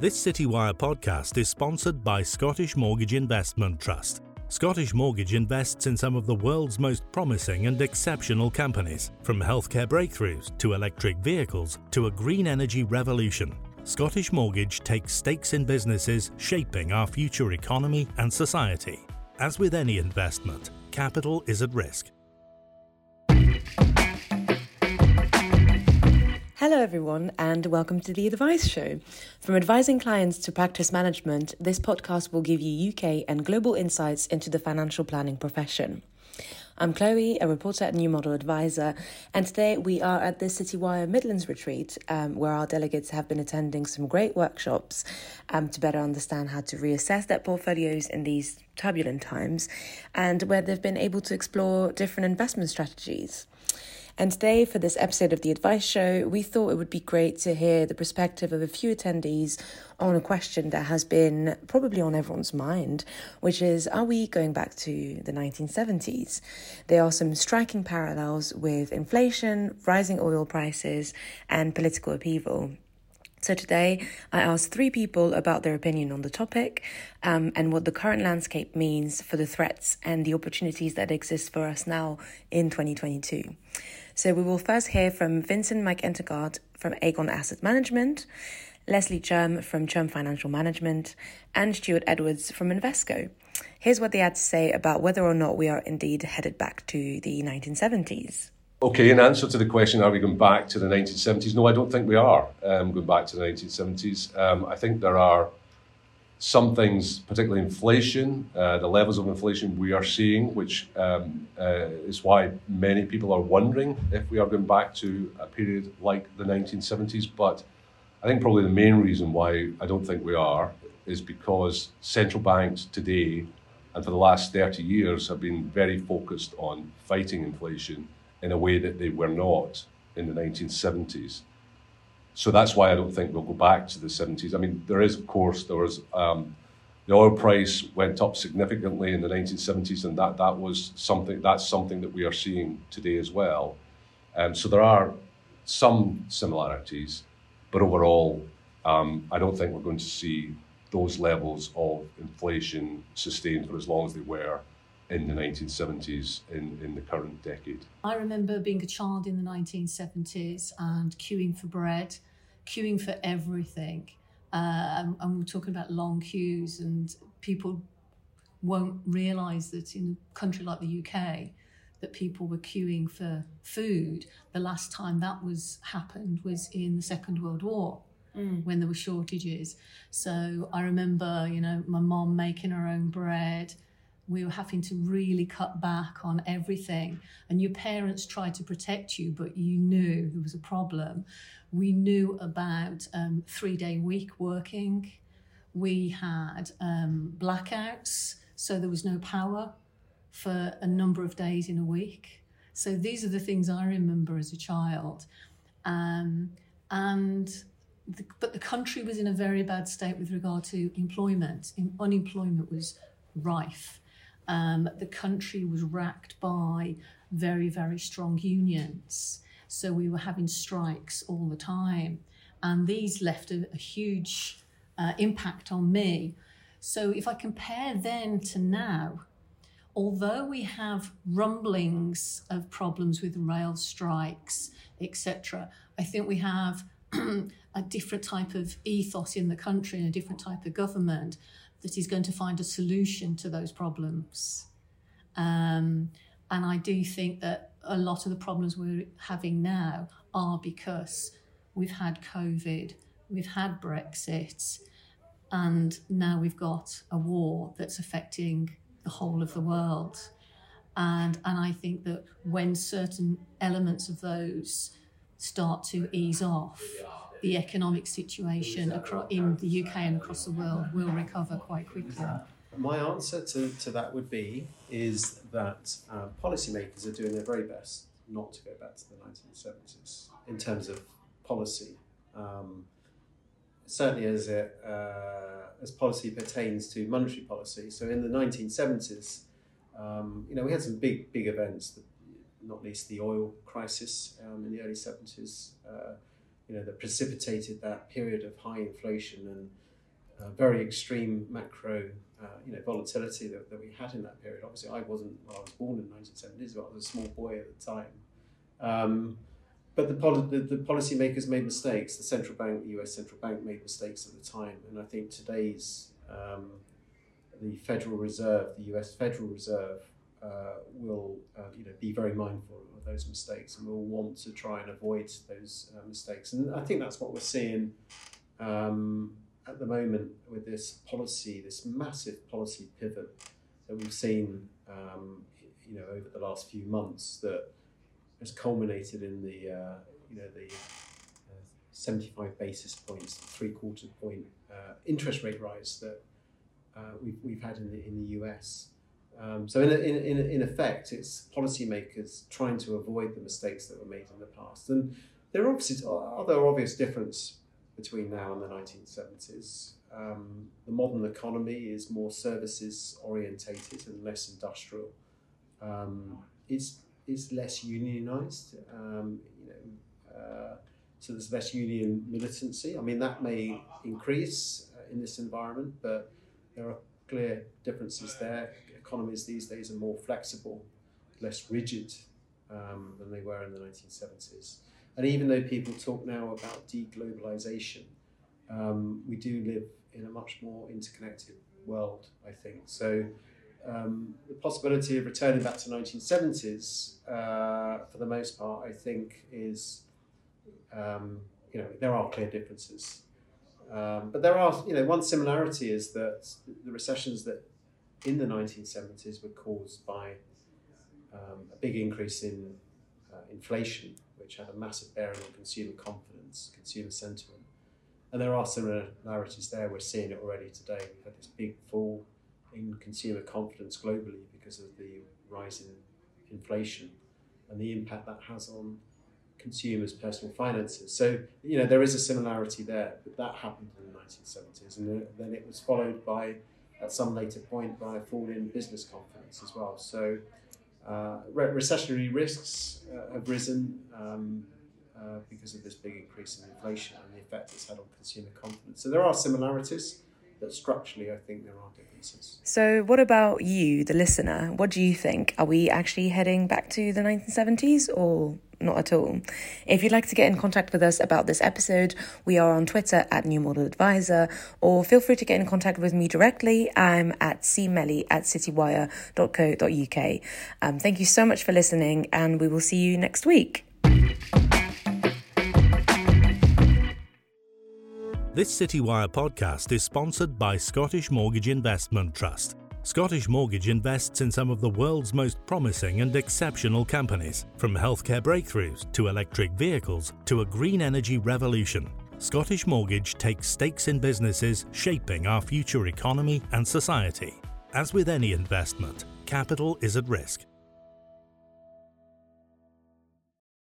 This Citywire podcast is sponsored by Scottish Mortgage Investment Trust. Scottish Mortgage invests in some of the world's most promising and exceptional companies, from healthcare breakthroughs to electric vehicles to a green energy revolution. Scottish Mortgage takes stakes in businesses shaping our future economy and society. As with any investment, capital is at risk. Hello, everyone, and welcome to The Advice Show. From advising clients to practice management, this podcast will give you UK and global insights into the financial planning profession. I'm Chloe, a reporter at New Model Advisor, and today we are at the Citywire Midlands retreat, um, where our delegates have been attending some great workshops um, to better understand how to reassess their portfolios in these turbulent times, and where they've been able to explore different investment strategies. And today, for this episode of The Advice Show, we thought it would be great to hear the perspective of a few attendees on a question that has been probably on everyone's mind, which is Are we going back to the 1970s? There are some striking parallels with inflation, rising oil prices, and political upheaval. So, today I asked three people about their opinion on the topic um, and what the current landscape means for the threats and the opportunities that exist for us now in 2022. So we will first hear from Vincent Mike Entergaard from Aegon Asset Management, Leslie Chum from Chum Financial Management, and Stuart Edwards from Invesco. Here's what they had to say about whether or not we are indeed headed back to the 1970s. Okay, in answer to the question, are we going back to the 1970s? No, I don't think we are um, going back to the 1970s. Um, I think there are some things, particularly inflation, uh, the levels of inflation we are seeing, which um, uh, is why many people are wondering if we are going back to a period like the 1970s. But I think probably the main reason why I don't think we are is because central banks today and for the last 30 years have been very focused on fighting inflation in a way that they were not in the 1970s. So that's why I don't think we'll go back to the 70s. I mean, there is, of course, there was um, the oil price went up significantly in the 1970s, and that that was something that's something that we are seeing today as well. Um, so there are some similarities, but overall, um, I don't think we're going to see those levels of inflation sustained for as long as they were in the 1970s in, in the current decade. I remember being a child in the 1970s and queuing for bread, queuing for everything. Uh, and, and we're talking about long queues, and people won't realise that in a country like the UK, that people were queuing for food. The last time that was happened was in the Second World War. Mm. When there were shortages, so I remember, you know, my mom making her own bread, we were having to really cut back on everything. And your parents tried to protect you, but you knew there was a problem. We knew about um, three day week working. We had um, blackouts, so there was no power for a number of days in a week. So these are the things I remember as a child. Um, and the, but the country was in a very bad state with regard to employment. Unemployment was rife. Um, the country was racked by very, very strong unions. So we were having strikes all the time. And these left a, a huge uh, impact on me. So if I compare then to now, although we have rumblings of problems with rail strikes, etc., I think we have a different type of ethos in the country and a different type of government that is going to find a solution to those problems. Um, and I do think that a lot of the problems we're having now are because we've had COVID, we've had Brexit, and now we've got a war that's affecting the whole of the world. And, and I think that when certain elements of those start to ease off, the economic situation across, in the UK and across the world will recover quite quickly. My answer to, to that would be is that uh, policymakers are doing their very best not to go back to the 1970s in terms of policy. Um, certainly as it, uh, as policy pertains to monetary policy. So in the 1970s, um, you know, we had some big big events, not least the oil crisis um, in the early 70s. Uh, you know, that precipitated that period of high inflation and uh, very extreme macro uh, you know, volatility that, that we had in that period. Obviously, I wasn't, well, I was born in the 1970s, but I was a small boy at the time. Um, but the, poli- the, the policymakers made mistakes. The central bank, the US central bank, made mistakes at the time. And I think today's, um, the Federal Reserve, the US Federal Reserve, uh, will uh, you know, be very mindful of those mistakes and will want to try and avoid those uh, mistakes. And I think that's what we're seeing um, at the moment with this policy, this massive policy pivot that we've seen, um, you know, over the last few months that has culminated in the, uh, you know, the uh, 75 basis points, three quarter point uh, interest rate rise that we've, we've had in the, in the US. Um, so in, in, in, in effect, it's policymakers trying to avoid the mistakes that were made in the past. And there are obviously other obvious difference between now and the 1970s. Um, the modern economy is more services orientated and less industrial. Um, it's, it's less unionized. Um, you know, uh, so there's less union militancy. I mean, that may increase uh, in this environment, but there are clear differences there. Economies these days are more flexible, less rigid um, than they were in the 1970s. And even though people talk now about deglobalization, um, we do live in a much more interconnected world, I think. So um, the possibility of returning back to 1970s, uh, for the most part, I think is, um, you know, there are clear differences. Um, but there are, you know, one similarity is that the recessions that in the 1970s were caused by um, a big increase in uh, inflation which had a massive bearing on consumer confidence, consumer sentiment. And there are similarities there. We're seeing it already today. We've had this big fall in consumer confidence globally because of the rise in inflation and the impact that has on consumers' personal finances. So, you know, there is a similarity there, but that happened in the 1970s. And then it was followed by, at some later point, by a fall in business confidence as well. So, uh, re- recessionary risks uh, have risen um, uh, because of this big increase in inflation and the effect it's had on consumer confidence. So there are similarities, but structurally, I think there are differences. So, what about you, the listener? What do you think? Are we actually heading back to the 1970s or not at all. If you'd like to get in contact with us about this episode, we are on Twitter at New Model Advisor, or feel free to get in contact with me directly. I'm at cmelly at citywire.co.uk. Um, thank you so much for listening, and we will see you next week. This Citywire podcast is sponsored by Scottish Mortgage Investment Trust. Scottish Mortgage invests in some of the world's most promising and exceptional companies, from healthcare breakthroughs to electric vehicles to a green energy revolution. Scottish Mortgage takes stakes in businesses shaping our future economy and society. As with any investment, capital is at risk.